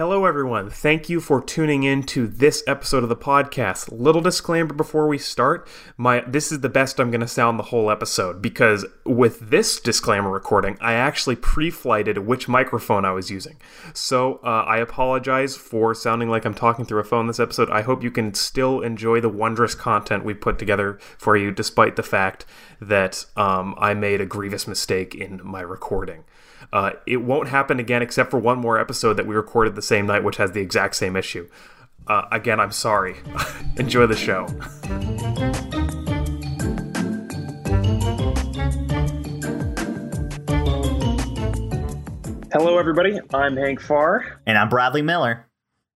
Hello, everyone. Thank you for tuning in to this episode of the podcast. Little disclaimer before we start: my this is the best I'm going to sound the whole episode because with this disclaimer recording, I actually pre-flighted which microphone I was using. So uh, I apologize for sounding like I'm talking through a phone this episode. I hope you can still enjoy the wondrous content we put together for you, despite the fact that um, I made a grievous mistake in my recording. Uh, it won't happen again except for one more episode that we recorded the same night, which has the exact same issue. Uh, again, I'm sorry. Enjoy the show. Hello, everybody. I'm Hank Farr. And I'm Bradley Miller.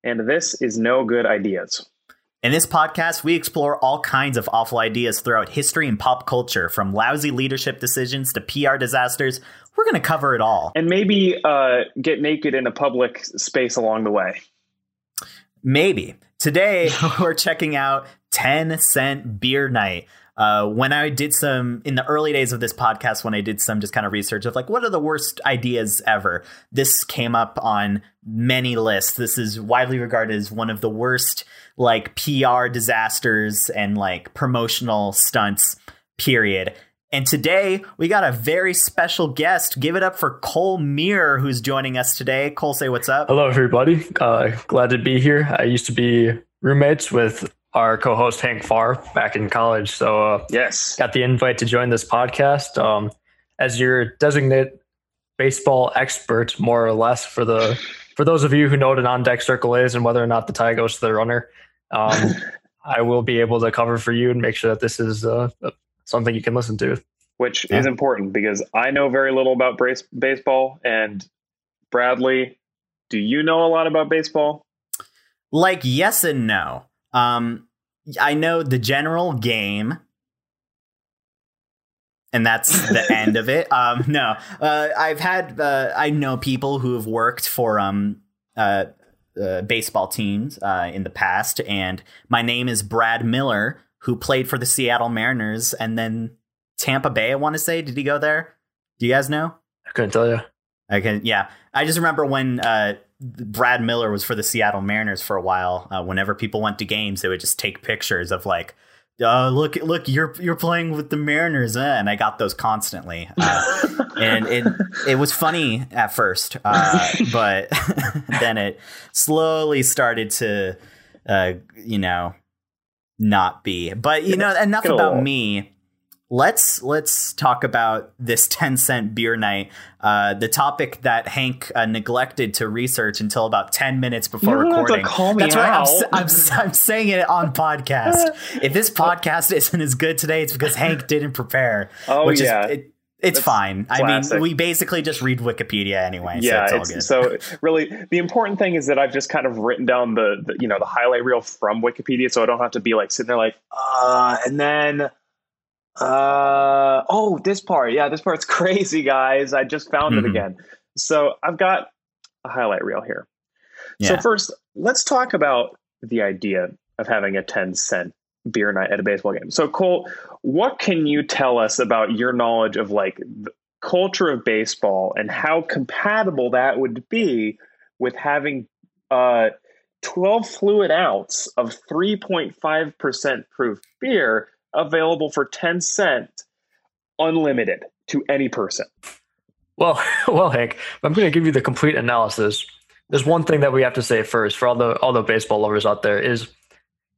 And this is No Good Ideas. In this podcast, we explore all kinds of awful ideas throughout history and pop culture, from lousy leadership decisions to PR disasters we're going to cover it all. And maybe uh, get naked in a public space along the way. Maybe. Today, we're checking out 10 Cent Beer Night. Uh, when I did some in the early days of this podcast, when I did some just kind of research of like what are the worst ideas ever, this came up on many lists. This is widely regarded as one of the worst like PR disasters and like promotional stunts. Period. And today we got a very special guest. Give it up for Cole Meir, who's joining us today. Cole, say what's up. Hello, everybody. Uh, glad to be here. I used to be roommates with our co-host Hank Farr back in college, so uh, yes, got the invite to join this podcast. Um, as your designate baseball expert, more or less, for the for those of you who know what an on-deck circle is and whether or not the tie goes to the runner, um, I will be able to cover for you and make sure that this is uh, something you can listen to. Which yeah. is important because I know very little about brace- baseball. And Bradley, do you know a lot about baseball? Like, yes and no. Um, I know the general game, and that's the end of it. Um, no, uh, I've had uh, I know people who have worked for um, uh, uh baseball teams uh, in the past, and my name is Brad Miller, who played for the Seattle Mariners and then Tampa Bay. I want to say, did he go there? Do you guys know? I couldn't tell you. I can. Yeah, I just remember when uh, Brad Miller was for the Seattle Mariners for a while. Uh, whenever people went to games, they would just take pictures of like, "Oh, look, look, you're you're playing with the Mariners," eh? and I got those constantly. Uh, and it it was funny at first, uh, but then it slowly started to, uh, you know, not be. But you know, enough about me. Let's let's talk about this 10 cent beer night. Uh, the topic that Hank uh, neglected to research until about 10 minutes before recording. That's right. I'm, I'm, I'm, saying it on podcast. if this podcast isn't as good today, it's because Hank didn't prepare. Oh which yeah. Is, it, it's fine. Classic. I mean, we basically just read Wikipedia anyway. Yeah, so, it's it's, so really, the important thing is that I've just kind of written down the, the, you know the highlight reel from Wikipedia, so I don't have to be like sitting there like, uh, and then, uh, oh, this part, yeah, this part's crazy, guys. I just found mm-hmm. it again. So I've got a highlight reel here. Yeah. So first, let's talk about the idea of having a ten cent beer night at a baseball game. So Cole, what can you tell us about your knowledge of like the culture of baseball and how compatible that would be with having uh, 12 fluid ounce of 3.5% proof beer available for 10 cents unlimited to any person? Well, well, Hank, I'm going to give you the complete analysis. There's one thing that we have to say first for all the all the baseball lovers out there is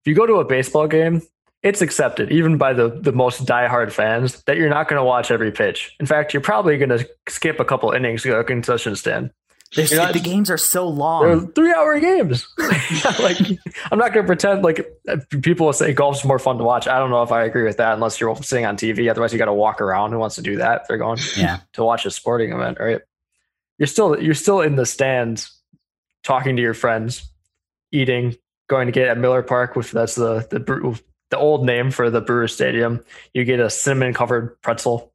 if you go to a baseball game, it's accepted even by the the most diehard fans that you're not going to watch every pitch. In fact, you're probably going to skip a couple innings to go to a concession stand. Not, the games are so long. They're three hour games. like I'm not going to pretend like uh, people will say golf's more fun to watch. I don't know if I agree with that unless you're sitting on TV. Otherwise, you got to walk around. Who wants to do that? they're going yeah. to watch a sporting event, right? You're still you're still in the stands, talking to your friends, eating, going to get at Miller Park, which that's the the the old name for the Brewer Stadium. You get a cinnamon covered pretzel.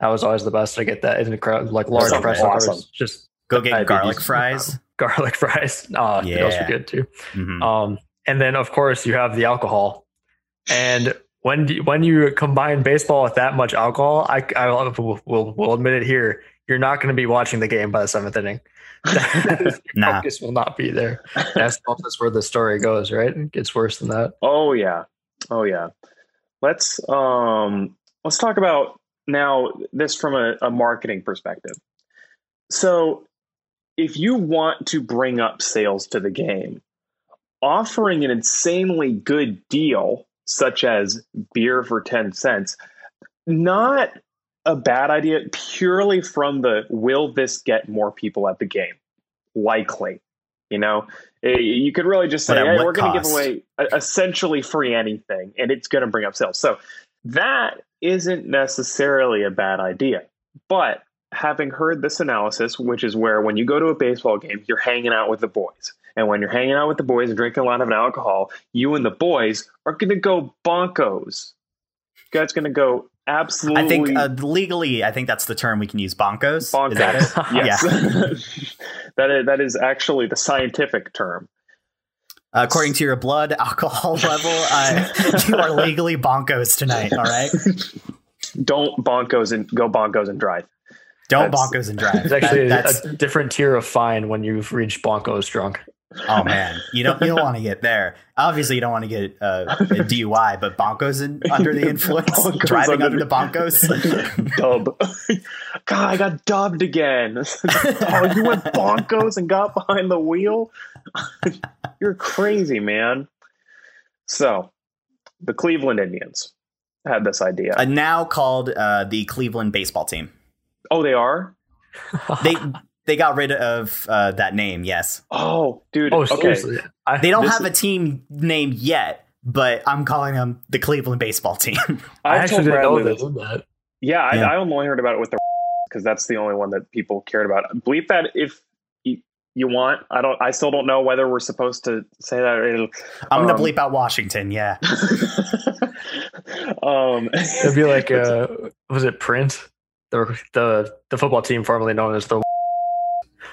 That was always the best. I get that in the like large pretzel. Awesome. Just go get garlic fries. Garlic fries. Oh, yeah. those are good too. Mm-hmm. Um, and then of course you have the alcohol. And when do, when you combine baseball with that much alcohol, I, I will, will, will admit it here. you're not going to be watching the game by the seventh inning. Your Nah. focus will not be there. That's that's where the story goes, right? It gets worse than that. Oh yeah. Oh yeah. Let's um let's talk about now this from a, a marketing perspective. So if you want to bring up sales to the game, offering an insanely good deal such as beer for 10 cents, not a bad idea purely from the will this get more people at the game? Likely. You know, Eh, you could really just say, hey, we're going to give away essentially free anything, and it's going to bring up sales. So that isn't necessarily a bad idea. But having heard this analysis, which is where when you go to a baseball game, you're hanging out with the boys. And when you're hanging out with the boys and drinking a lot of alcohol, you and the boys are going to go bonkos. You guys going to go absolutely I think uh, legally, I think that's the term we can use. Bonkos. bonkos. Is that it? Yes. that, is, that is actually the scientific term. Uh, according to your blood alcohol level, uh, you are legally bonkos tonight. All right. Don't bonkos and go bonkos and drive. Don't That's- bonkos and drive. It's actually That- that's a different tier of fine when you've reached Bonkos drunk. Oh man, you don't you don't want to get there. Obviously, you don't want to get uh, a DUI, but bonkos in, under the influence, Bonkos driving under under the- bonkos. Dub. God, I got dubbed again. oh, you went bonkos and got behind the wheel? You're crazy, man. So, the Cleveland Indians had this idea. uh, now called uh, the Cleveland baseball team. oh, they are? They they got rid of uh, that name. Yes, Oh, dude. Oh, okay. seriously? I, they don't This have a team name yet, but I'm calling them the Cleveland baseball team. I I've actually didn't know this. that. Yeah, I, Yeah. I only heard about it with the because that's the only one that people cared about. Bleep that if you, you want. I don't. I still don't know whether we're supposed to say that. Or, I'm gonna Um, bleep out Washington. Yeah, um, It'd be like, uh, was it Prince? The, the the football team formerly known as the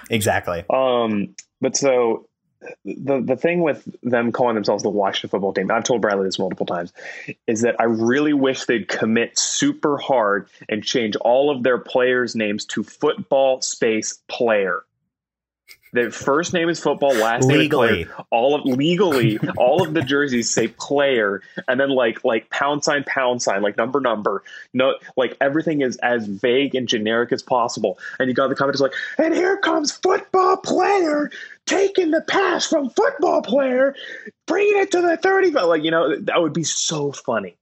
exactly. Um, but so the the thing with them calling themselves the Washington football team, I've told Bradley this multiple times, is that I really wish they'd commit super hard and change all of their players' names to football space player. Their first name is football, last name is Legally, player. All of legally, all of the jerseys say player, and then like like pound sign, pound sign, like number number. No, like everything is as vague and generic as possible. And you got the commenters like, and here comes football player taking the pass from football player, bringing it to the thirty. But like you know, that would be so funny.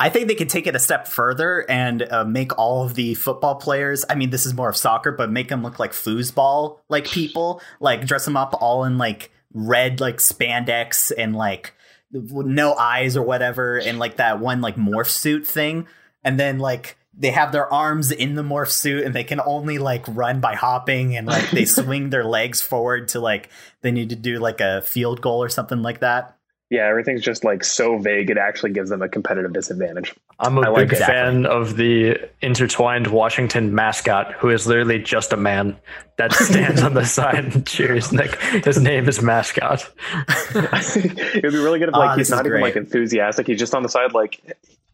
I think they could take it a step further and uh, make all of the football players. I mean, this is more of soccer, but make them look like foosball like people. Like dress them up all in like red like spandex and like no eyes or whatever, and like that one like morph suit thing, and then like. They have their arms in the morph suit and they can only like run by hopping and like they swing their legs forward to like they need to do like a field goal or something like that. Yeah, everything's just like so vague. It actually gives them a competitive disadvantage. I'm a I like big it. fan of the intertwined Washington mascot, who is literally just a man that stands on the side and cheers. Nick, his name is mascot. it would be really good if like Ah, he's not even great. like enthusiastic. He's just on the side, like,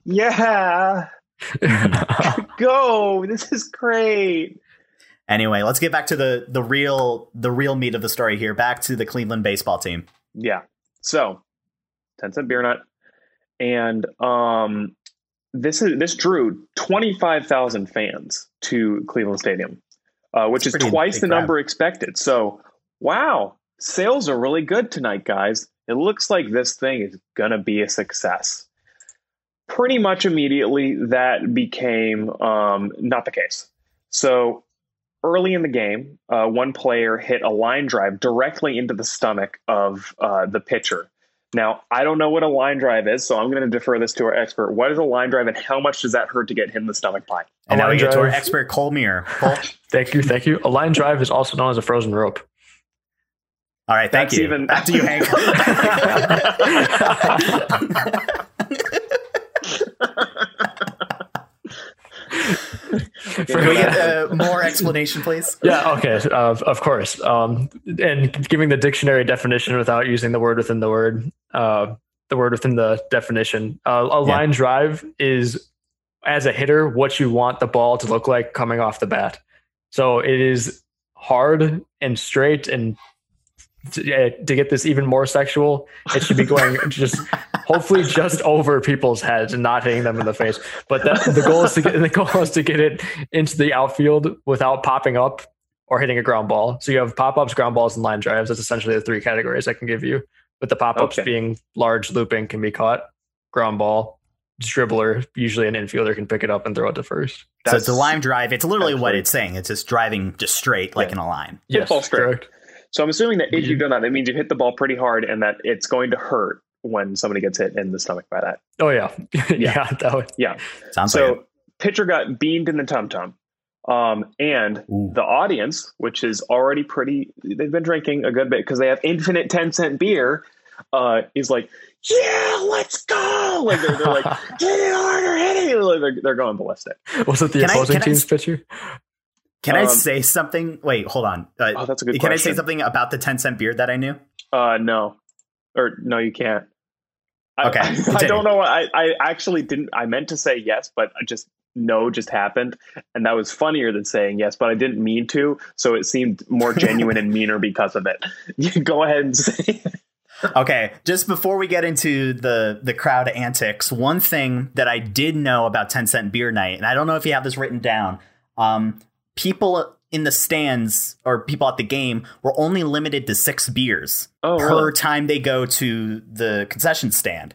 yeah, go. This is great. Anyway, let's get back to the the real the real meat of the story here. Back to the Cleveland baseball team. Yeah. So, ten cent beer nut, and um, this is this drew twenty five thousand fans to Cleveland Stadium, uh, which is twice the crowd. number expected. So, wow, sales are really good tonight, guys. It looks like this thing is gonna be a success. Pretty much immediately, that became um, not the case. So early in the game, uh, one player hit a line drive directly into the stomach of uh, the pitcher. Now, I don't know what a line drive is, so I'm going to defer this to our expert. What is a line drive, and how much does that hurt to get hit in the stomach by? And A now we line get to our expert Cole Muir. Cole? thank you, thank you. A line drive is also known as a frozen rope. All right, thank That's you. even- Back to you, Hank. Can we get uh, more explanation, please? Yeah, okay, uh, of course. Um, and giving the dictionary definition without using the word within the word, uh, the word within the definition. Uh, a Yeah. line drive is, as a hitter, what you want the ball to look like coming off the bat. So it is hard and straight and to, uh, to get this even more sexual, it should be going just hopefully just over people's heads and not hitting them in the face. But the, the goal is to get the goal is to get it into the outfield without popping up or hitting a ground ball. So you have pop ups, ground balls, and line drives. That's essentially the three categories I can give you. With the pop ups Okay. being large looping can be caught, ground ball, dribbler, usually an infielder can pick it up and throw it to first. so it's a line drive. It's literally what it's saying. It's just driving just straight, like Yeah. in a line. Football straight. correct. So I'm assuming that if You- mm-hmm. you've done that, that means you hit the ball pretty hard and that it's going to hurt when somebody gets hit in the stomach by that. Oh yeah, yeah. That would, Sounds so like pitcher got beamed in the tum tum. Um, and. Ooh. the audience, which is already pretty, they've been drinking a good bit because they have infinite 10 cent beer, uh, is like, yeah, let's go. Like they're, they're like, hit it harder, hit it. Like, they're, they're going ballistic. was it the Can opposing I- team's pitcher? Can I um, say something? Wait, hold on. Uh, Oh, that's a good can I say something about the 10 cent beer that I knew? Uh, no, or no, you can't. Okay, I, I don't know. I, I actually didn't. I meant to say yes, but I just no just happened, and that was funnier than saying yes. But I didn't mean to, so it seemed more genuine and meaner because of it. You go ahead and say. Okay, just before we get into the the crowd antics, one thing that I did know about 10 cent beer night, and I don't know if you have this written down, um, people in the stands or people at the game were only limited to six beers Oh, per really? time they go to the concession stand.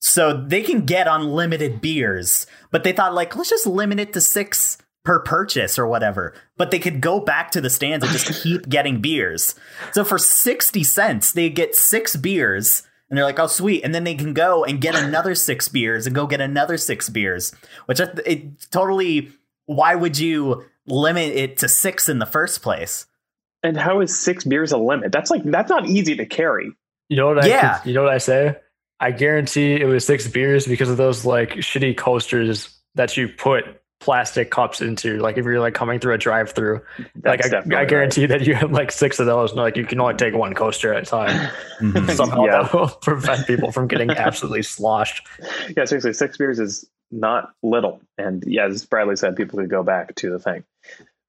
So they can get unlimited beers, but they thought like let's just limit it to six per purchase or whatever. But they could go back to the stands and just keep getting beers. So for 60 cents, they get six beers and they're like, "Oh, sweet." And then they can go and get another six beers and go get another six beers, which I- it totally why would you limit it to 6 in the first place? And how is six beers a limit? That's like that's not easy to carry. You know what I? Yeah. you know what I say? I guarantee it was six beers because of those like shitty coasters that you put plastic cups into. Like if you're like coming through a drive-through, like That's I, definitely I right. guarantee that you have like six of those. And like you can only take one coaster at a time. Mhm. Somehow Yeah. that will prevent people from getting absolutely sloshed. Yeah, seriously, six beers is not little. And yeah, as Bradley said, people could go back to the thing.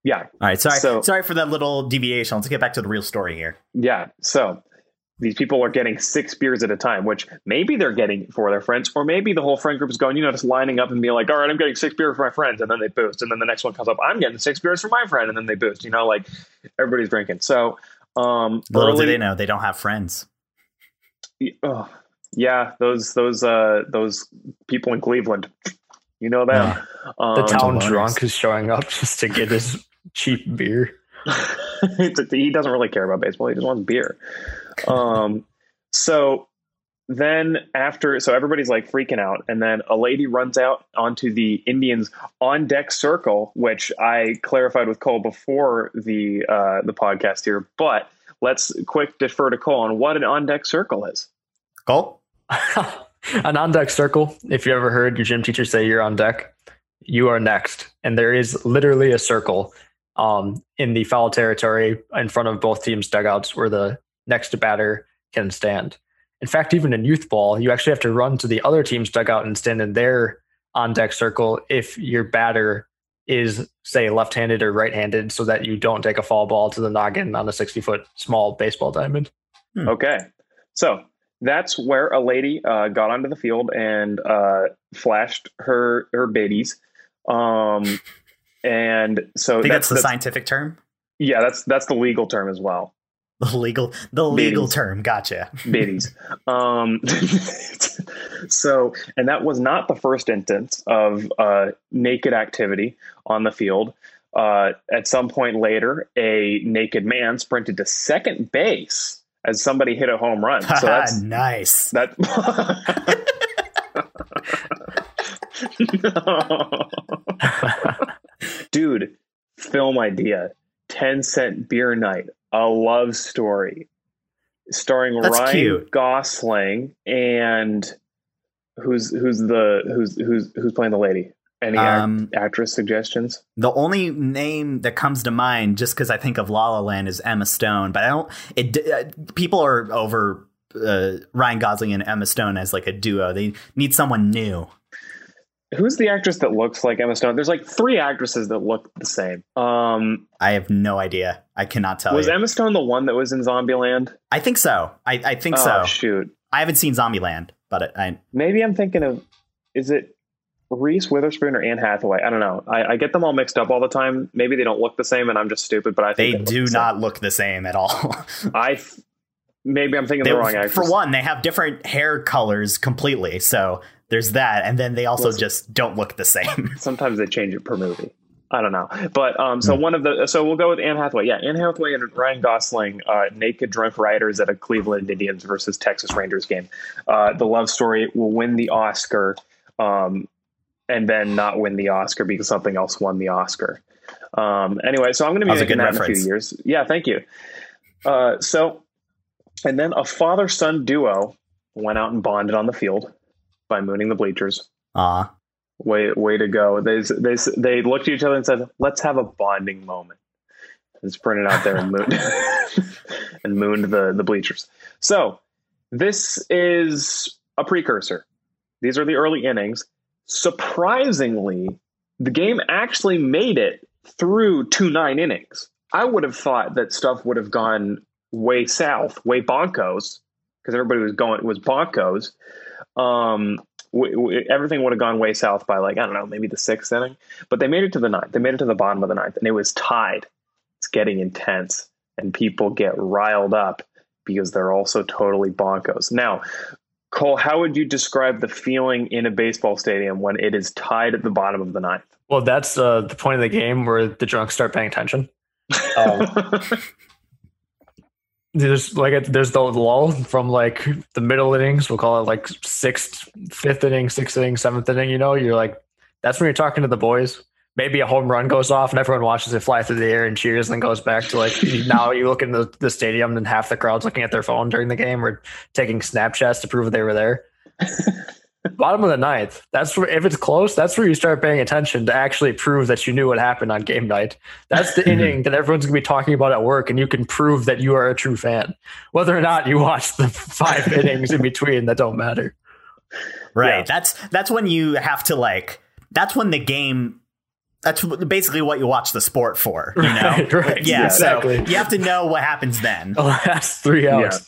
Yeah, All right, sorry. So- sorry for that little deviation. Let's get back to the real story here. yeah. So these people are getting six beers at a time, which maybe they're getting for their friends, or maybe the whole friend group is going, you know, just lining up and being like, all right, I'm getting six beers for my friends. And then they boost. And then the next one comes up, I'm getting six beers for my friend. And then they boost. You know, like everybody's drinking. So, um, Little do they know they don't have friends. oh, yeah, those, those, uh, those people in Cleveland, you know them. Um, The town drunk is showing up just to get his cheap beer. He doesn't really care about baseball. He just wants beer. Um, so then after, so everybody's like freaking out, and then a lady runs out onto the Indians on deck circle, which I clarified with Cole before the uh, the podcast here. But let's quick defer to Cole on what an on deck circle is. Cole? An on deck circle. If you ever heard your gym teacher say you're on deck, you are next. And there is literally a circle um, in the foul territory in front of both teams' dugouts where the next batter can stand. In fact, even in youth ball, you actually have to run to the other team's dugout and stand in their on deck circle if your batter is, say, left handed or right handed, so that you don't take a foul ball to the noggin on a 60 foot small baseball diamond. Okay, so that's where a lady uh, got onto the field and uh, flashed her her biddies. Um, and so I think that's, that's the that's- scientific term. yeah, that's that's the legal term as well. The legal the legal Biddies. term. Gotcha. Biddies. um, so, and that was not the first instance of uh, naked activity on the field. Uh, at some point later, a naked man sprinted to second base as somebody hit a home run. So that's nice. that. Dude, film idea 10 cent beer night, a love story starring That's Ryan cute. Gosling and who's who's the who's who's who's playing the lady? Any act- Um, actress suggestions? The only name that comes to mind, just because I think of La La Land, is Emma Stone. But I don't. It uh, people are over uh, Ryan Gosling and Emma Stone as like a duo. They need someone new. Who's the actress that looks like Emma Stone? There's like three actresses that look the same. Um, I have no idea. I cannot tell was you. Emma Stone the one that was in Zombieland? I think so. I, I think oh, so. Shoot, I haven't seen Zombieland, but I, maybe I'm thinking of. Is it Reese Witherspoon or Anne Hathaway? I don't know. I, I get them all mixed up all the time. Maybe they don't look the same, and I'm just stupid. But I think they think do look the not look the same at all. I th- maybe I'm thinking They- the wrong actress. for one, they have different hair colors completely. So there's that, and then they also Listen. just don't look the same. sometimes they change it per movie. I don't know, but um, so Hmm. one of the so we'll go with Anne Hathaway. Yeah, Anne Hathaway and Ryan Gosling, uh, naked drunk riders at a Cleveland Indians versus Texas Rangers game. Uh, the love story will win the Oscar, um, and then not win the Oscar because something else won the Oscar. Um, anyway, so I'm going to be making that in a few years. Yeah, thank you. Uh, so, and then a father son duo went out and bonded on the field by mooning the bleachers. Aw. Way, way to go! They they they looked at each other and said, "Let's have a bonding moment." And sprinted out there and mooned and mooned the the bleachers. So this is a precursor. These are the early innings. Surprisingly, the game actually made it through two nine innings. I would have thought that stuff would have gone way south, way bonkos, because everybody was going was bonkos. Um, w- w- everything would have gone way south by like I don't know, maybe the sixth inning. But they made it to the ninth. They made it to the bottom of the ninth, and it was tied. It's getting intense, and people get riled up because they're also totally bonkos. Now, Cole, how would you describe the feeling in a baseball stadium when it is tied at the bottom of the ninth? Well, that's uh, the point of the game where the drunks start paying attention. There's like there's the lull from like the middle innings. We'll call it like sixth, fifth inning, sixth inning, seventh inning. You know, you're like that's when you're talking to the boys. Maybe a home run goes off and everyone watches it fly through the air and cheers, and then goes back to like now you look in the, the stadium and half the crowd's looking at their phone during the game or taking Snapchats to prove they were there. Bottom of the ninth. That's where if it's close, that's where you start paying attention to actually prove that you knew what happened on game night. That's the mm-hmm. inning that everyone's gonna be talking about at work, and you can prove that you are a true fan, whether or not you watch the five innings in between that don't matter. Right. Yeah. That's that's when you have to like. That's when the game. That's basically what you watch the sport for. You know. Right, right. Yeah. Yeah, so exactly. you have to know what happens then. The last three hours.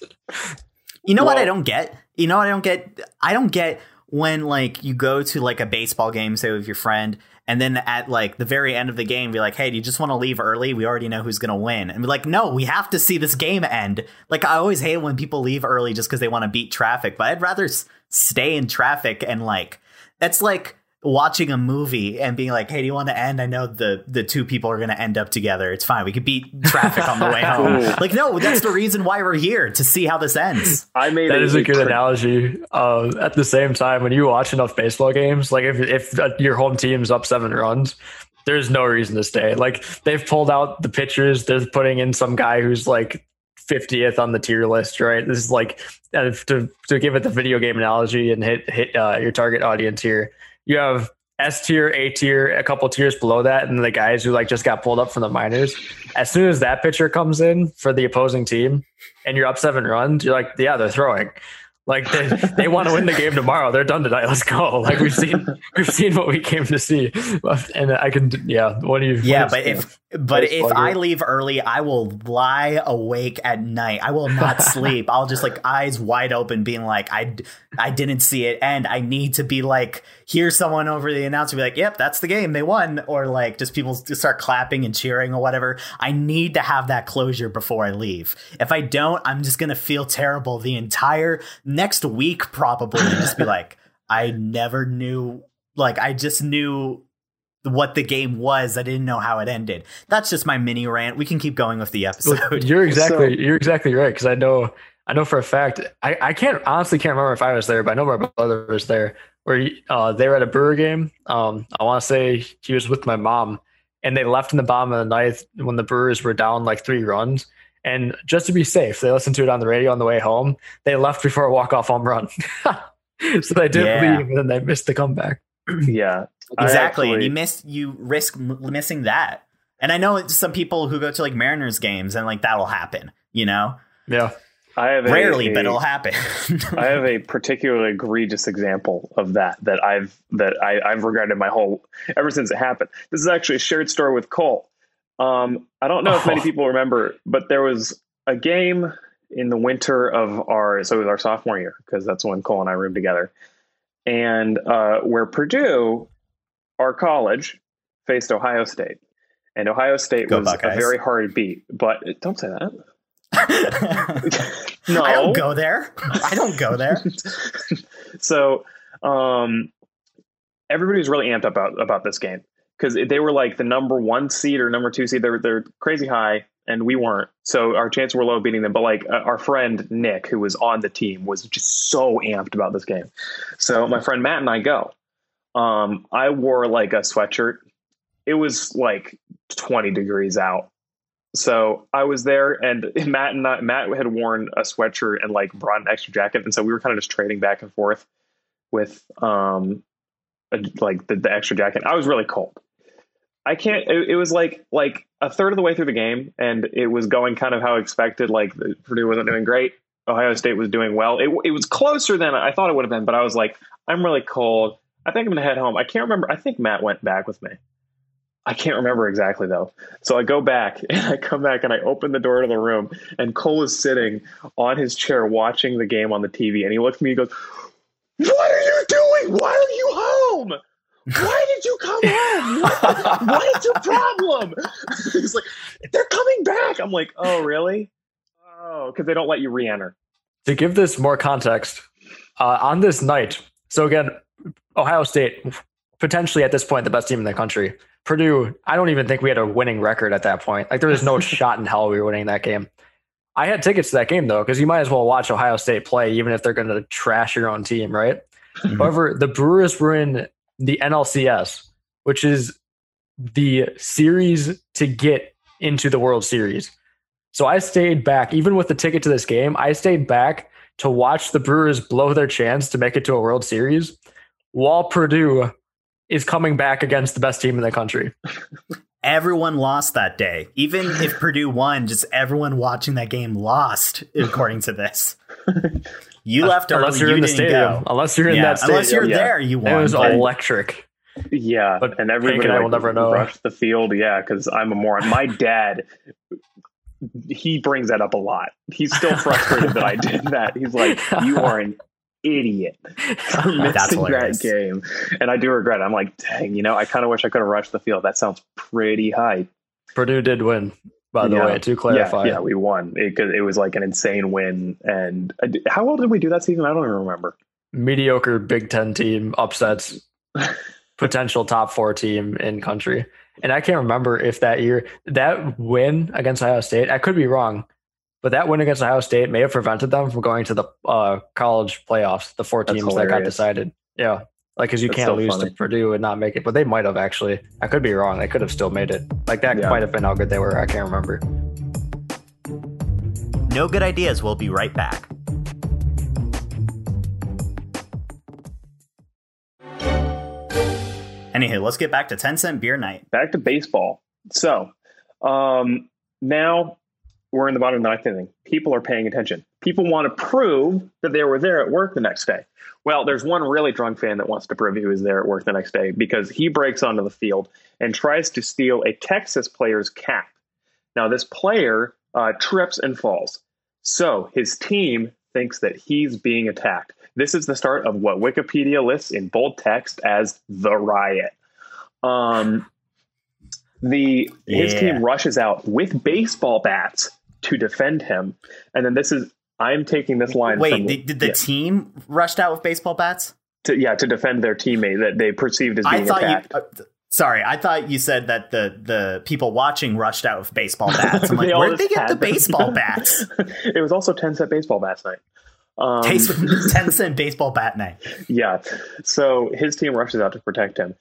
You know what I don't get? You know what I don't get? I don't get when like you go to like a baseball game, say with your friend, and then at like the very end of the game, be like, "Hey, do you just want to leave early? We already know who's gonna win." And be like, "No, we have to see this game end." Like I always hate when people leave early just because they want to beat traffic, but I'd rather s- stay in traffic and like that's like watching a movie and being like, "Hey, do you want to end? I know the the two people are going to end up together. It's fine. We could beat traffic on the way home." Like, no, that's the reason why we're here to see how this ends. I made That is a good pre- analogy. Uh, at the same time, when you watch enough baseball games, like if if uh, your home team's up seven runs, there's no reason to stay. Like they've pulled out the pitchers, they're putting in some guy who's like 50th on the tier list, right? This is like uh, to to give it the video game analogy and hit hit uh, your target audience here. You have S tier, A tier, a couple tiers below that, and the guys who like just got pulled up from the minors. As soon as that pitcher comes in for the opposing team, and you're up seven runs, you're like, yeah, they're throwing. Like they, they want to win the game tomorrow. They're done tonight. Let's go. Like we've seen we've seen what we came to see. And I can yeah. What do you? Yeah, but if but if I leave early, I will lie awake at night. I will not sleep. I'll just like eyes wide open, being like, I I didn't see it, and I need to be like, hear someone over the announcer be like, "Yep, that's the game. They won," or like just people just start clapping and cheering or whatever. I need to have that closure before I leave. If I don't, I'm just gonna feel terrible the entire next week, probably, just be like, I never knew. Like I just knew what the game was. I didn't know how it ended. That's just my mini rant. We can keep going with the episode. You're exactly you're exactly right because I know I know for a fact I, I can't honestly can't remember if I was there, but I know my brother was there. Where uh, they were at a Brewer game. Um, I want to say he was with my mom, and they left in the bottom of the ninth when the Brewers were down like three runs. And just to be safe, they listened to it on the radio on the way home. They left before a walk off home run, so they didn't Yeah. leave, and then they missed the comeback. Yeah, I exactly, and you miss you risk m- missing that. And I know some people who go to like Mariners games and like that'll happen. You know, Yeah. I have Rarely, a, but it'll happen. I have a particularly egregious example of that that I've that I, I've regretted my whole ever since it happened. This is actually a shared story with Cole. Um, I don't know if many Oh. people remember, but there was a game in the winter of our so it was our sophomore year because that's when Cole and I roomed together, and uh, where Purdue, our college, faced Ohio State, and Ohio State Go was Buckeyes. a very hard beat. But don't say that. no, I don't go there. I don't go there. so um, everybody was really amped up about about this game because they were like the number one seed or number two seed. They're they're crazy high, and we weren't. So our chances were low of beating them. But like uh, our friend Nick, who was on the team, was just so amped about this game. So my friend Matt and I go. Um, I wore like a sweatshirt. It was like 20 degrees out. So I was there, and Matt and I, Matt had worn a sweatshirt and like brought an extra jacket, and so we were kind of just trading back and forth with um, a, like the, the extra jacket. I was really cold. I can't. It, it was like like a third of the way through the game, and it was going kind of how expected. Like Purdue wasn't doing great. Ohio State was doing well. It it was closer than I thought it would have been, but I was like, I'm really cold. I think I'm gonna head home. I can't remember. I think Matt went back with me. I can't remember exactly though. So I go back and I come back and I open the door to the room and Cole is sitting on his chair watching the game on the TV and he looks at me and goes, What are you doing? Why are you home? Why did you come home? What, what is your problem? He's like, They're coming back. I'm like, Oh, really? Oh, because they don't let you re enter. to give this more context, uh, on this night, so again, Ohio State, potentially at this point, the best team in the country. Purdue, I don't even think we had a winning record at that point. Like there was no shot in hell we were winning that game. I had tickets to that game though, because you might as well watch Ohio State play, even if they're going to trash your own team, right? Mhm. However, the Brewers were in the NLCS, which is the series to get into the World Series. So I stayed back, even with the ticket to this game, I stayed back to watch the Brewers blow their chance to make it to a World Series while Purdue is coming back against the best team in the country. Everyone lost that day. Even if Purdue won, just everyone watching that game lost, according to this. You left early. unless you're you in the stadium. go. Unless you're in Yeah, that stadium. unless you're yeah. there, you won. it was but- electric. Yeah, But and Hank everybody and I like, will never know. rushed the field. Yeah, because I'm a moron. My dad, he brings that up a lot. He's still frustrated that I did that. He's like, "You are an idiot for missing that hilarious. game," and I do regret it. I'm like, "Dang, you know, I kind of wish I could have rushed the field. That sounds pretty hype." Purdue did win, by the Yeah. way, to clarify. Yeah, yeah, we won because it, was like an insane win. And uh, how well did we do that season? I don't even remember. Mediocre Big Ten team upsets potential top four team in country. And I can't remember if that year that win against Ohio State, I could be wrong, but that win against Ohio State may have prevented them from going to the uh, college playoffs, the four teams that got decided. Yeah. Like, because you That's can't so lose funny. to Purdue and not make it, but they might have actually. I could be wrong. They could have still made it. Like, that Yeah. might have been how good they were. I can't remember. No good ideas. We'll be right back. Anywho, let's get back to 10 cent beer night. back to baseball. So um, now we're in the bottom of the ninth inning. People are paying attention. People want to prove that they were there at work the next day. Well, there's one really drunk fan that wants to prove he was there at work the next day because he breaks onto the field and tries to steal a Texas player's cap. Now, this player uh, trips and falls. So his team thinks that he's being attacked. This is the start of what Wikipedia lists in bold text as the riot. Um, the his Yeah. team rushes out with baseball bats to defend him, and then this is I'm taking this line. Wait, from, did, did the yeah, team rushed out with baseball bats? to, yeah to defend their teammate that they perceived as I being thought attacked. you. Uh, sorry, I thought you said that the the people watching rushed out with baseball bats. I'm like, where did they get the them. baseball bats? it was also ten cent baseball bats night. Um, Taste 10 cent baseball bat night. Yeah. So his team rushes out to protect him.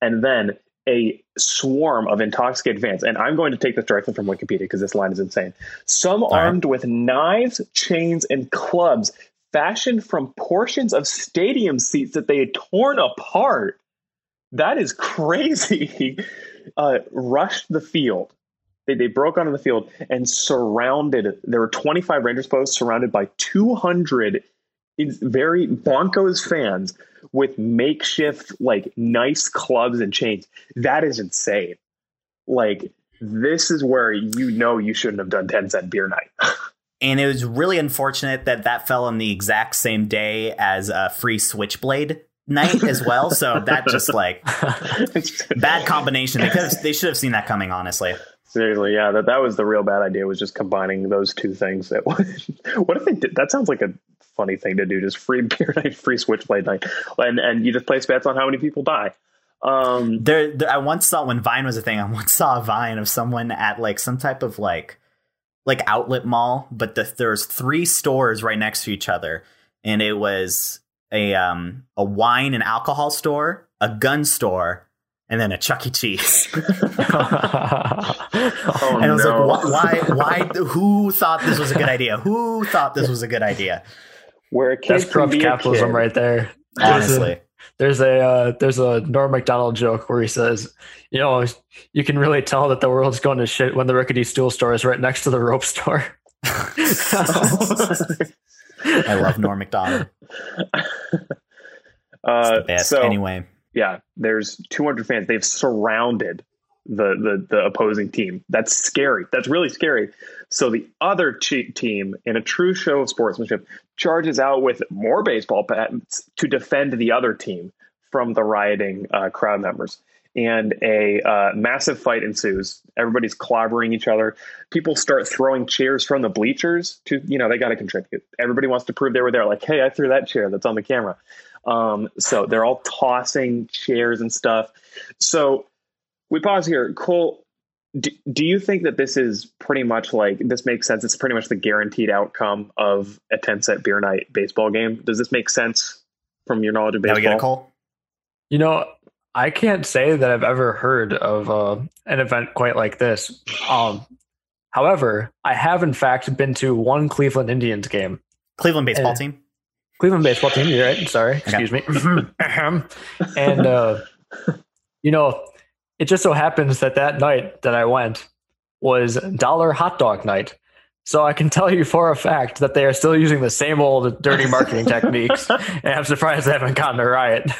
And then a swarm of intoxicated fans, and I'm going to take this directly from Wikipedia because this line is insane. Some right. armed with knives, chains, and clubs fashioned from portions of stadium seats that they had torn apart. That is crazy. Uh, rushed the field They, they broke onto the field and surrounded. There were 25 Rangers posts surrounded by 200 very bonkos fans with makeshift like nice clubs and chains. That is insane. Like this is where you know you shouldn't have done 10 cent beer night. and it was really unfortunate that that fell on the exact same day as a free switchblade night as well. So that just like bad combination. They could have, they should have seen that coming. Honestly, seriously, yeah, that that was the real bad idea. Was just combining those two things. That what if they did? That sounds like a funny thing to do. Just free beer night, free switchblade night, and and you just place bets on how many people die. Um, there, there, I once saw when Vine was a thing. I once saw a Vine of someone at like some type of like like outlet mall, but the, there's three stores right next to each other, and it was a um a wine and alcohol store, a gun store, and then a Chuck E. Cheese. oh, and I was no. like, why, why, who thought this was a good idea? Who thought this was a good idea? Where a kid That's corrupt capitalism right there. Honestly. There's a, there's a uh, there's a Norm Macdonald joke where he says, you know, you can really tell that the world's going to shit when the rickety stool store is right next to the rope store. I love Norm Macdonald. Uh, so, anyway, yeah, there's 200 fans. They've surrounded the, the the opposing team. That's scary. That's really scary. So the other team, in a true show of sportsmanship, charges out with more baseball bats to defend the other team from the rioting uh, crowd members and a uh, massive fight ensues. Everybody's clobbering each other. People start throwing chairs from the bleachers to, you know, they got to contribute. Everybody wants to prove they were there. Like, hey, I threw that chair that's on the camera. Um, so they're all tossing chairs and stuff. So we pause here. Cole, do, do you think that this is pretty much like this makes sense? It's pretty much the guaranteed outcome of a 10 set beer night baseball game. Does this make sense from your knowledge of baseball? Now we get a call. You know, I can't say that I've ever heard of uh, an event quite like this. Um, however, I have in fact been to one Cleveland Indians game. Cleveland baseball team. Cleveland baseball team. You're right. Sorry. Excuse me. and uh, you know, it just so happens that that night that I went was dollar hot dog night. So I can tell you for a fact that they are still using the same old dirty marketing techniques, and I'm surprised they haven't gotten a riot.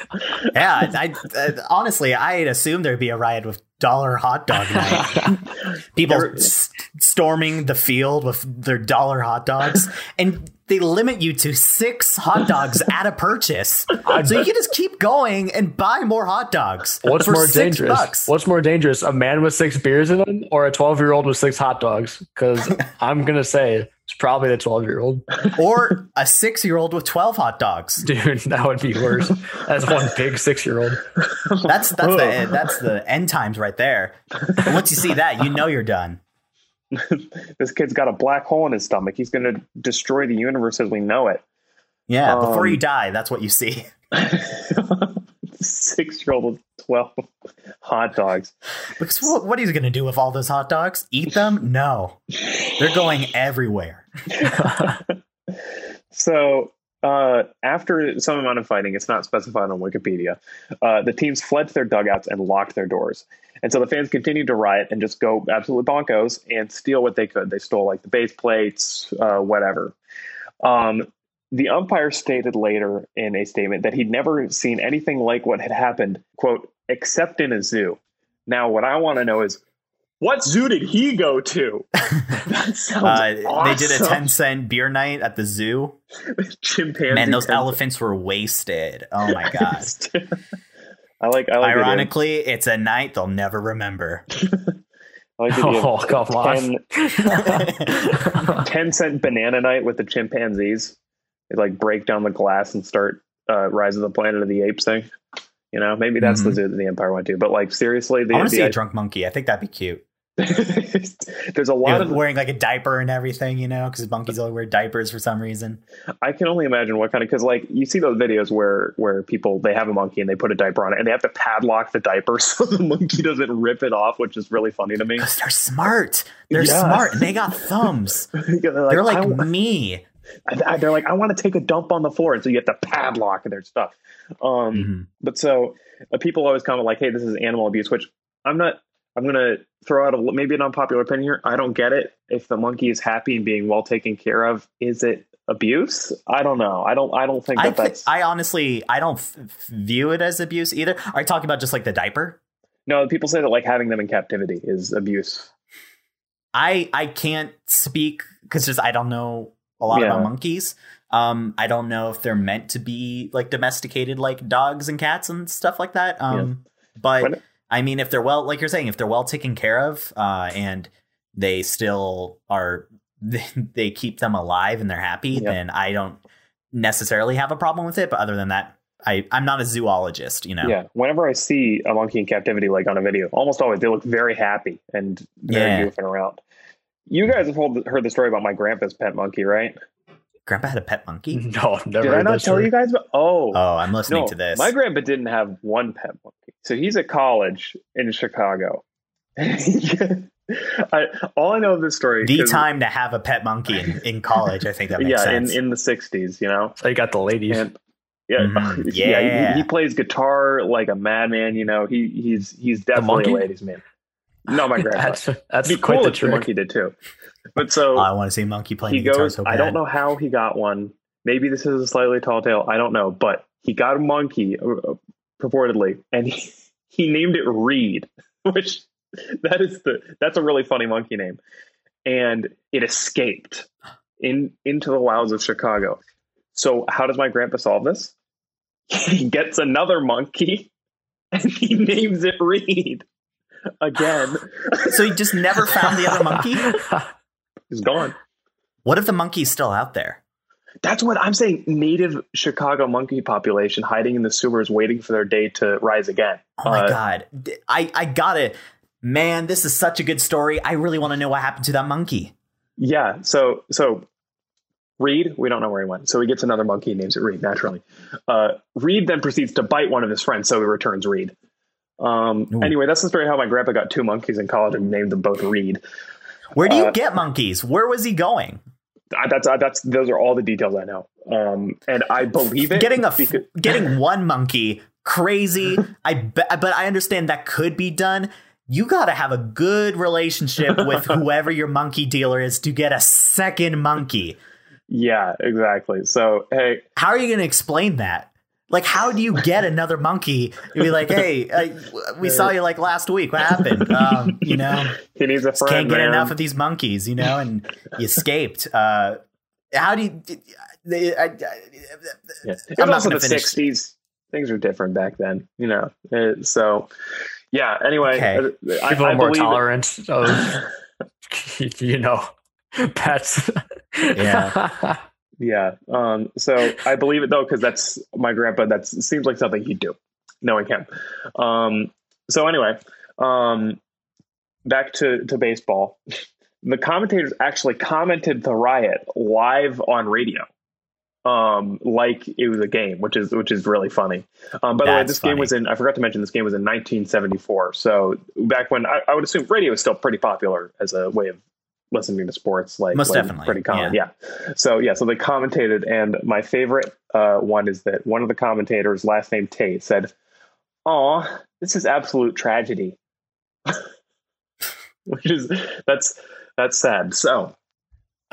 yeah, I, I, honestly, I'd assume there'd be a riot with dollar hot dog night. People s- storming the field with their dollar hot dogs, and they limit you to six hot dogs at a purchase. so you can just keep going and buy more hot dogs. What's more dangerous? Bucks. What's more dangerous, a man with six beers in him or a 12 year old with six hot dogs? Because I'm going to say it's probably the 12 year old. or a six year old with 12 hot dogs. Dude, that would be worse. That's one big six year old. That's, that's, the, that's the end times right there. And once you see that, you know you're done. this kid's got a black hole in his stomach. He's going to destroy the universe as we know it. Yeah, um, before you die, that's what you see. Six year old with 12 hot dogs. Because what, what are you going to do with all those hot dogs? Eat them? No. They're going everywhere. so, uh, after some amount of fighting, it's not specified on Wikipedia, uh, the teams fled to their dugouts and locked their doors. And so the fans continued to riot and just go absolutely bonkos and steal what they could. They stole like the base plates, uh, whatever. Um, the umpire stated later in a statement that he'd never seen anything like what had happened, quote, except in a zoo. Now, what I want to know is what zoo did he go to? That sounds uh, awesome. They did a 10 cent beer night at the zoo. Chimpanzee. Man, those elephants were wasted. Oh my God. I like. I like Ironically, it it's a night they'll never remember. I like oh, come 10, 10 cent banana night with the chimpanzees. They like break down the glass and start uh, Rise of the Planet of the Apes thing. You know, maybe that's mm-hmm. the zoo that the umpire went to. But like seriously, the, I want to see a drunk monkey. I think that'd be cute. There's a lot of wearing like a diaper and everything, you know, because monkeys only wear diapers for some reason. I can only imagine what kind of because like you see those videos where where people they have a monkey and they put a diaper on it and they have to padlock the diaper so the monkey doesn't rip it off, which is really funny to me. Because they're smart. They're yeah. smart and they got thumbs. they're like, they're like me. They're like, I want to take a dump on the floor, and so you have to padlock their stuff. Um, mm-hmm. But so uh, people always comment like, "Hey, this is animal abuse," which I'm not I'm gonna throw out a maybe an unpopular opinion here. I don't get it. If the monkey is happy and being well taken care of, is it abuse? I don't know. I don't. I don't think that I, thi- that's. I honestly, I don't f- view it as abuse either. Are you talking about just like the diaper? no, people say that like having them in captivity is abuse. I I can't speak because just I don't know a lot Yeah. about monkeys. Um, I don't know if they're meant to be like domesticated like dogs and cats and stuff like that. Um, but When- I mean, if they're well, like you're saying, if they're well taken care of, uh, and they still are, they keep them alive and they're happy, Yeah. then I don't necessarily have a problem with it. But other than that, I I'm not a zoologist, you know. Yeah. Whenever I see a monkey in captivity, like on a video, almost always they look very happy and very Yeah. goofing around. You guys have heard the story about my grandpa's pet monkey, right? Grandpa had a pet monkey. No, never. Did I heard not that tell story. you guys about? Oh, Oh, I'm listening no. to this. My grandpa didn't have one pet monkey, so he's at college in Chicago. I, all I know of this story, the 'cause- time to have a pet monkey in, in college. I think that makes yeah, sense. in in the '60s, you know. So you got the ladies. And yeah, Mhm. yeah, Yeah. he, he plays guitar like a madman. You know, he he's he's definitely a ladies' man. No, my grandpa. that's that's It'd be quite cool the if the trick. monkey did too. But so I want to see monkey playing he guitar goes. so bad. I don't know how he got one. Maybe this is a slightly tall tale. I don't know, but he got a monkey uh, purportedly, and he, he named it Reed, which that is the that's a really funny monkey name, and it escaped in into the wilds of Chicago. So how does my grandpa solve this? He gets another monkey, and he names it Reed again. So he just never found the other monkey. He's gone. What if the monkey's still out there? That's what I'm saying. Native Chicago monkey population hiding in the sewers, waiting for their day to rise again. Oh my Uh, god, I I got it. Man, this is such a good story. I really want to know what happened to that monkey. Yeah. So so Reed, we don't know where he went. So he gets another monkey, and names it Reed naturally. Uh, Reed then proceeds to bite one of his friends, so he returns Reed. Um, Ooh. anyway, that's the story how my grandpa got two monkeys in college and named them both Reed. Where do you Uh, get monkeys? Where was he going? Uh, That's uh, that's those are all the details I know. Um, and I believe it. Getting a because- getting one monkey crazy. I be- but I understand that could be done. You got to have a good relationship with whoever your monkey dealer is to get a second monkey. yeah, exactly. So hey, How are you going to explain that? Like, how do you get another monkey? You'd be like, hey, uh, we saw you like last week. What happened? Um, you know, he needs a just friend. can't get man. enough of these monkeys, you know, and you escaped. Uh, how do you? They, I, I, yeah. I'm was not also the finish. '60s. Things were different back then, you know. Uh, so, yeah. Anyway, Okay. uh, I, People I are more believe it. tolerant of, you know, pets. Yeah. Yeah. Um. So I believe it though, because that's my grandpa. That seems like something he'd do, knowing him. Um. So anyway, um, back to to baseball. The commentators actually commented the riot live on radio. Um, like it was a game, which is which is really funny. Um, by the way, this game was in. I forgot to mention this game was in 1974. So back when I, I would assume radio was still pretty popular as a way of listening to sports. Like Most like, definitely, pretty common. Yeah. So yeah, so they commentated, and my favorite uh, one is that one of the commentators, last name Tait, said, "Oh, this is absolute tragedy," which is that's that's sad. So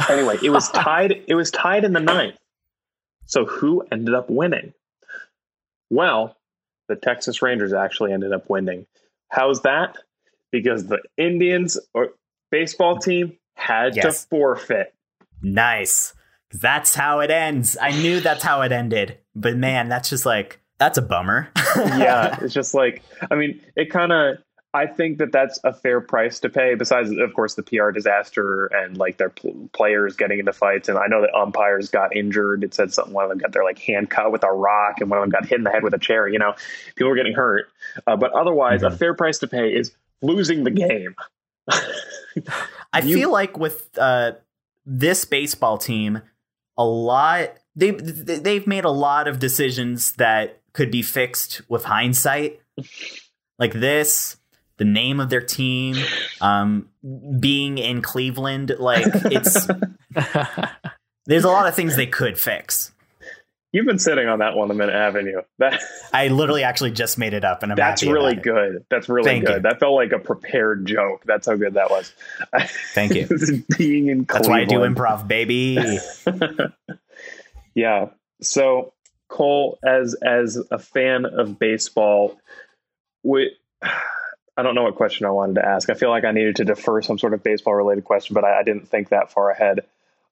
anyway, it was tied. It was tied in the ninth. So who ended up winning? Well, the Texas Rangers actually ended up winning. How's that? Because the Indians or baseball team had Yes. to forfeit. Nice. That's how it ends. I knew that's how it ended. But man, that's just like that's a bummer. yeah, it's just like I mean, it kind of. I think that that's a fair price to pay. Besides, of course, the PR disaster and like their pl- players getting into fights, and I know that umpires got injured. It said something. One of them got their like hand cut with a rock, and one of them got hit in the head with a chair. You know, people were getting hurt. Uh, but otherwise, a Mhm. fair price to pay is losing the game. I You- feel like with uh, this baseball team, a lot they they've made a lot of decisions that could be fixed with hindsight, like this, the name of their team, um, being in Cleveland. Like it's there's a lot of things they could fix. You've been sitting on that one a minute, haven't you? That I literally actually just made it up, and I'm that's really about it. good. That's really Thank good. you. That felt like a prepared joke. That's how good that was. Thank you. Being in That's why I do improv, baby. yeah. So Cole, as as a fan of baseball, we, I don't know what question I wanted to ask. I feel like I needed to defer some sort of baseball related question, but I, I didn't think that far ahead.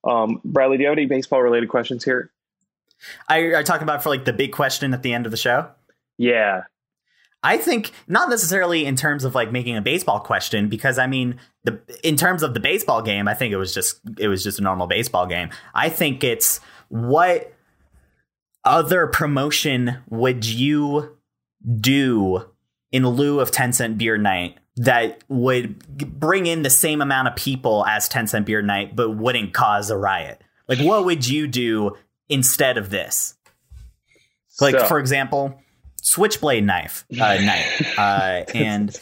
Um, Bradley, do you have any baseball related questions here? I, I talk about for like the big question at the end of the show. Yeah. I think not necessarily in terms of like making a baseball question because I mean the in terms of the baseball game I think it was just it was just a normal baseball game. I think it's what other promotion would you do in lieu of 10 cent beer night that would bring in the same amount of people as 10 cent beer night but wouldn't cause a riot? Like what would you do instead of this? Like So- for example, switchblade knife uh, night, uh, and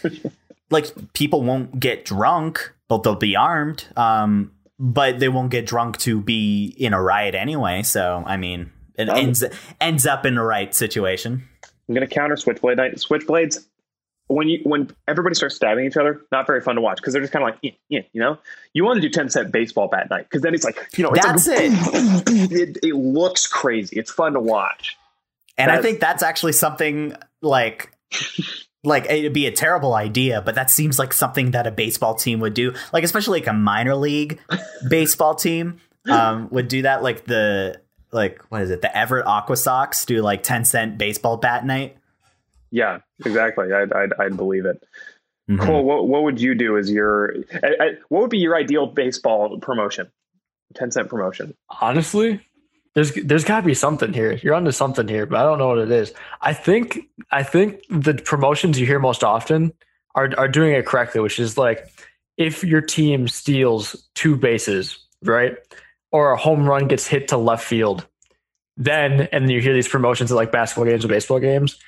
like people won't get drunk, but they'll be armed. Um, but they won't get drunk to be in a riot anyway. So I mean, it Um, ends ends up in the right situation. I'm gonna counter switchblade night. Switchblades, when you when everybody starts stabbing each other, not very fun to watch because they're just kind of like, yeah, yeah, you know. You want to do 10 cent baseball bat night because then it's like, you know, it's That's like, it. it. It looks crazy. It's fun to watch. And I think that's actually something like like it'd be a terrible idea, but that seems like something that a baseball team would do. Like especially like a minor league baseball team um, would do that. Like the like what is it? The Everett AquaSox do like ten cent baseball bat night. Yeah, exactly. I'd I'd, I'd believe it. Mhm. Cole, what what would you do as your I, I, what would be your ideal baseball promotion? 10 cent promotion. honestly there's there's got to be something here you're onto something here but i don't know what it is i think i think the promotions you hear most often are are doing it correctly which is like if your team steals two bases right or a home run gets hit to left field then and you hear these promotions at like basketball games or baseball games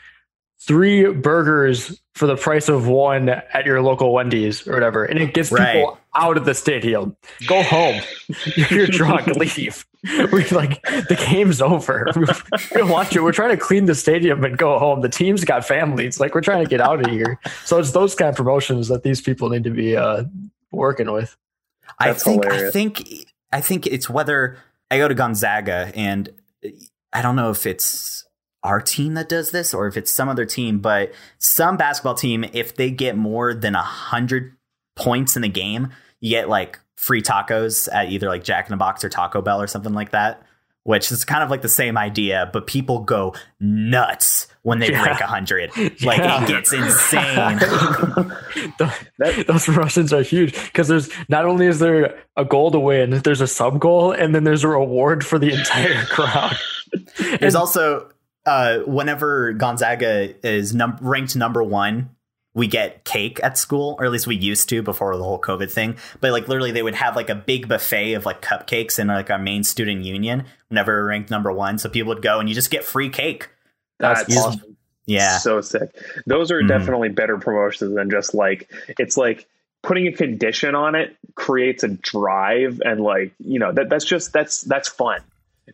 three burgers for the price of one at your local wendy's or whatever and it gets Right. people out of the stadium. Go home. You're drunk leave. We're like the game's over. We don't want you. We're trying to clean the stadium and go home. The team's got families. Like we're trying to get out of here. So it's those kind of promotions that these people need to be uh working with. I That's think I think I think it's whether I go to Gonzaga and I don't know if it's our team that does this or if it's some other team, but some basketball team, if they get more than a hundred points in the game, you get like free tacos at either like Jack in the Box or Taco Bell or something like that. Which is kind of like the same idea, but people go nuts when they Yeah. break a hundred. Like Yeah. it gets insane. Those Russians are huge because there's not only is there a goal to win there's a sub goal and then there's a reward for the entire crowd There's And- also uh, whenever Gonzaga is num- ranked number one, we get cake at school, or at least we used to before the whole COVID thing. But like literally, they would have like a big buffet of like cupcakes in like our main student union whenever we're ranked number one. So people would go and you just get free cake. That's awesome. Yeah, So sick. Those are Mhm. definitely better promotions than just like it's like putting a condition on it creates a drive and like, you know, that that's just that's that's fun.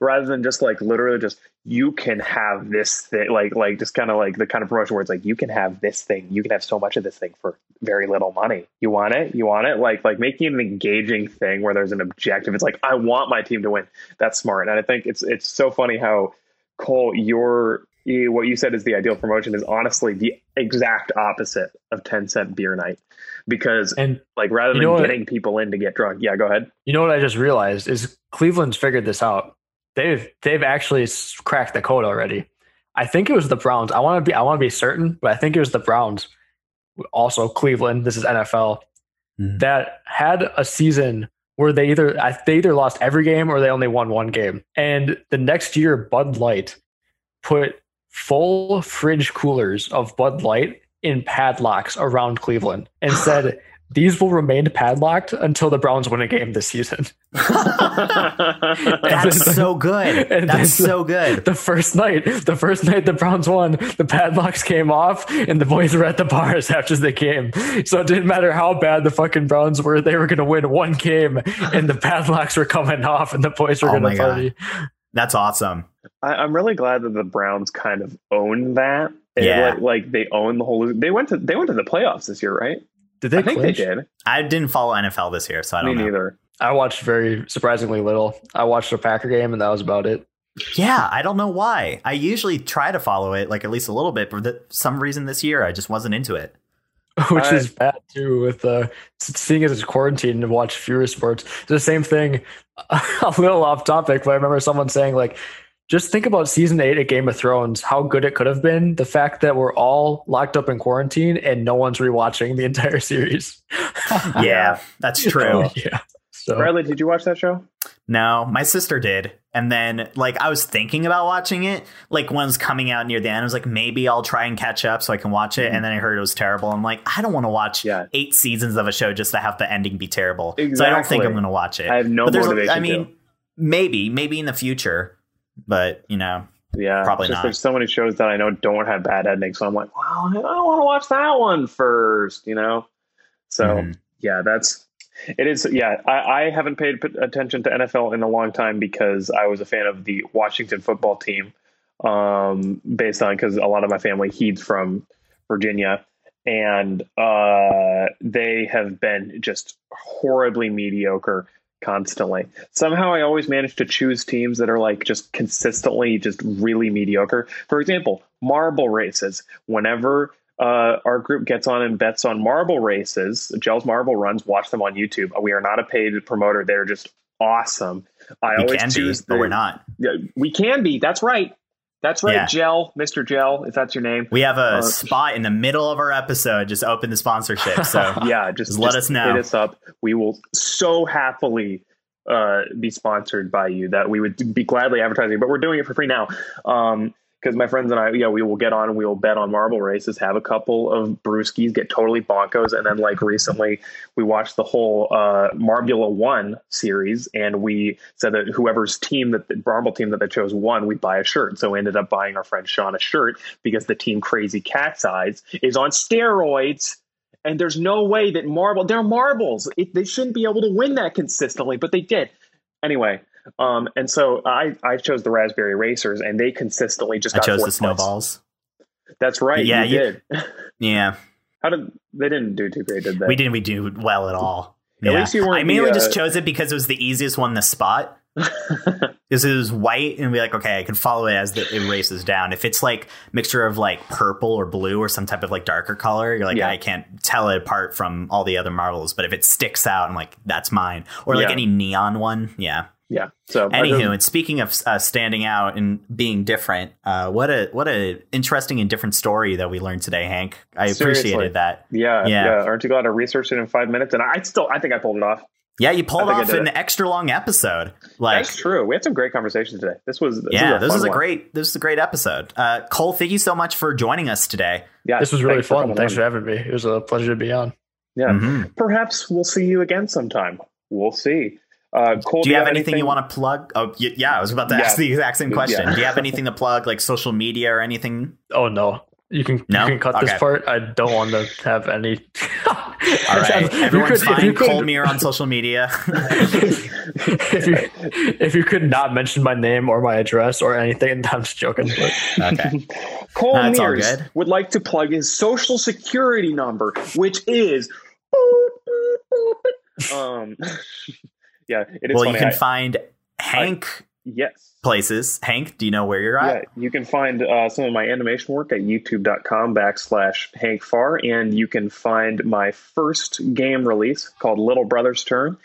Rather than just like literally just you can have this thing like like just kind of like the kind of promotion where it's like you can have this thing, you can have so much of this thing for very little money. You want it? You want it? Like like making it an engaging thing where there's an objective. It's like I want my team to win. That's smart. And I think it's it's so funny how Cole, your you- what you said is the ideal promotion is honestly the exact opposite of 10 cent beer night because and like rather than know what? getting people in to get drunk yeah go ahead You know what I just realized is Cleveland's figured this out. They've they've actually cracked the code already. I think it was the Browns. I want to be I want to be certain, but I think it was the Browns. Also Cleveland. This is NFL Mhm. that had a season where they either I- they either lost every game or they only won one game. And the next year, Bud Light put full fridge coolers of Bud Light in padlocks around Cleveland and said. These will remain padlocked until the Browns win a game this season. that's so good. And That's then- so good. The first night, the first night the Browns won, the padlocks came off, and the boys were at the bars after the game. So it didn't matter how bad the fucking Browns were; they were going to win one game, and the padlocks were coming off, and the boys were Oh going my to God. party. That's awesome. I, I'm really glad that the Browns kind of own that. And, Yeah. like, like they own the whole. They went to they went to the playoffs this year, right? Did they I think clinch? they did. I didn't follow NFL this year, so I don't know. Me neither. I watched very surprisingly little. I watched a Packer game, and that was about it. Yeah, I don't know why. I usually try to follow it, like at least a little bit, but for some reason this year I just wasn't into it. which I- is bad too. With uh, seeing as it's quarantine and watch fewer sports, it's the same thing. A little off topic, but I remember someone saying like, just think about season eight of Game of Thrones, how good it could have been. The fact that we're all locked up in quarantine and no one's rewatching the entire series. Yeah, that's true. yeah. So Bradley, did you watch that show? No, my sister did. And then, like, I was thinking about watching it. Like, when it was coming out near the end, I was like, maybe I'll try and catch up so I can watch it. Mm-hmm. And then I heard it was terrible. I'm like, I don't want to watch Yeah. eight seasons of a show just to have the ending be terrible. So I don't think I'm going to watch it. I have no but motivation I mean, to. maybe, maybe in the future. But, you know, Yeah, Probably just not. There's so many shows that I know don't have bad endings, so I'm like, well, I don't want to watch that one first, you know. So Mhm. yeah, that's it. Is yeah, I, I haven't paid attention to NFL in a long time because I was a fan of the Washington football team, um, based on because a lot of my family heeds from Virginia, and uh, they have been just horribly mediocre constantly. Somehow I always manage to choose teams that are like just consistently just really mediocre. For example, marble races. Whenever uh, our group gets on and bets on marble races, Jelle's Marble Runs, watch them on YouTube. We are not a paid promoter. They're just awesome. I we always can be, choose but we're not. Yeah, We can be. That's right. That's right, Yeah. Gel, Mr. Gel, if that's your name. We have a Uh, spot in the middle of our episode. Just open the sponsorship. So yeah, just, Just let just us know. Hit us up. We will so happily uh, be sponsored by you that we would be gladly advertising, but we're doing it for free now. Um, because my friends and I, yeah, we will get on we will bet on marble races, have a couple of brewskis, get totally bonkos, and then like recently we watched the whole uh, Marbula One series, and we said that whoever's team that the marble team that they chose won, we'd buy a shirt. So we ended up buying our friend Sean a shirt because the team Crazy Cat's Eyes is on steroids and there's no way that marble they're marbles it, they shouldn't be able to win that consistently but they did anyway um and so i i chose the raspberry racers and they consistently just I got chose the snowballs. that's right Yeah, you, you- did Yeah, how did they didn't do too great did they we didn't. We do well at all. At least you weren't I mainly the, just uh, chose it because it was the easiest one to spot. Because it was white, and be like, okay, I can follow it as the, it races down. If it's like mixture of like purple or blue or some type of like darker color, you're like, Yeah. I can't tell it apart from all the other marbles. But if it sticks out, I'm like, that's mine. Or like Yeah. any neon one, yeah. Yeah so I Anywho, and speaking of uh, standing out and being different, uh, what a what a interesting and different story that we learned today, Hank. I Seriously. appreciated that. yeah, Yeah. yeah aren't you glad i researched it in five minutes and i still i think i pulled it off Yeah, you pulled I think I off an it. extra long episode. Like, that's true we had some great conversations today this was this yeah, was a this fun is a one. great this is a great episode. Uh, Cole, thank you so much for joining us today. yeah this was really thanks fun. coming Thanks on. for having me. It was a pleasure to be on. yeah Mhm. perhaps we'll see you again sometime we'll see uh Cole, Do you have anything, you want to plug? Oh, y- yeah, I was about to Yeah. ask the exact same Yeah. question. Do you have anything to plug, like social media or anything? Oh no. You can No? you can cut Okay. this part. I don't want to have any. All right, everyone's fine. Cole Mir on social media. if you if you could not mention my name or my address or anything, I'm just joking. But okay. Cole That's all Mears would like to plug his social security number, which is um yeah, it is Well, funny. you can I- find Hank yes. places. Hank, do you know where you're at? Yeah, you can find uh, some of my animation work at youtube.com backslash Hank Farr, and you can find my first game release called Little Brother's Turn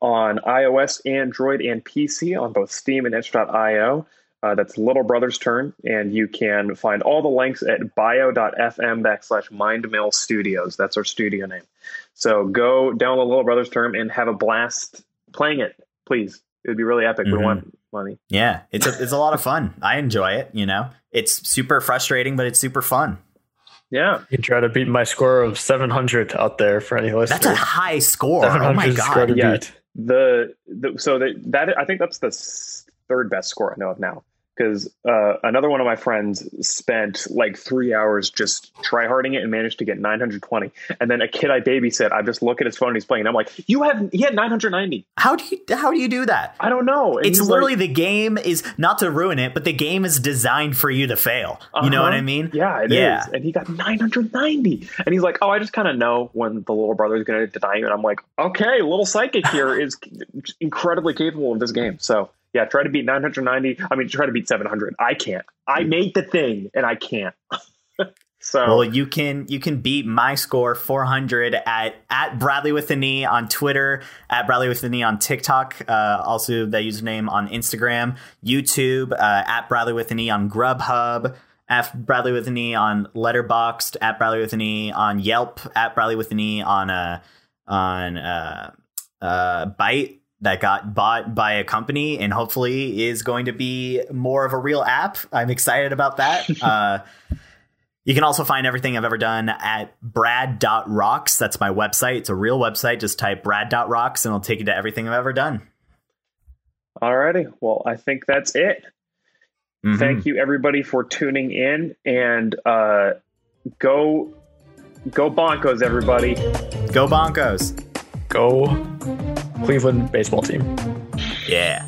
on iOS, Android, and PC on both Steam and itch.io. Uh, that's Little Brother's Turn, and you can find all the links at bio.fm backslash Mindmill Studios. That's our studio name. So go download Little Brother's Turn and have a blast playing it, please. It would be really epic. Mhm. We want money. Yeah, it's a, it's a lot of fun. I enjoy it. You know, it's super frustrating, but it's super fun. Yeah. you try to beat my score of 700 out there for any listeners. That's a high score. Oh my 700 score to god! Yeah. beat. the, the so that that I think that's the third best score I know of now. Because uh, another one of my friends spent like three hours just tryharding it and managed to get 920. And then a kid I babysit, I just look at his phone and he's playing. And I'm like, you have he had 990. How do you how do you do that? I don't know. And it's literally like, the game is not to ruin it, but the game is designed for you to fail. You know what Uh-huh. I mean? Yeah, it is. Yeah. And he got 990. And he's like, oh, I just kind of know when the little brother is going to deny you. And I'm like, okay, little psychic here is incredibly capable of this game. So yeah, try to beat 990. I mean, try to beat 700. I can't. I made the thing and I can't. so Well, you can you can beat my score 400 at at Bradley with the knee on Twitter, at Bradley with the knee on TikTok, uh, also the username on Instagram, YouTube, uh, at Bradley with the knee on Grubhub, at Bradley with the knee on Letterboxd, at Bradley with the knee on Yelp, at Bradley with the knee on uh on uh uh Byte that got bought by a company and hopefully is going to be more of a real app. I'm excited about that. uh you can also find everything I've ever done at brad.rocks. That's my website. It's a real website. Just type brad.rocks and it'll take you to everything I've ever done. Alrighty. Well, I think that's it. Mhm. Thank you everybody for tuning in and uh, go go Bonkos, everybody. Go Bonkos. Go Cleveland baseball team. Yeah.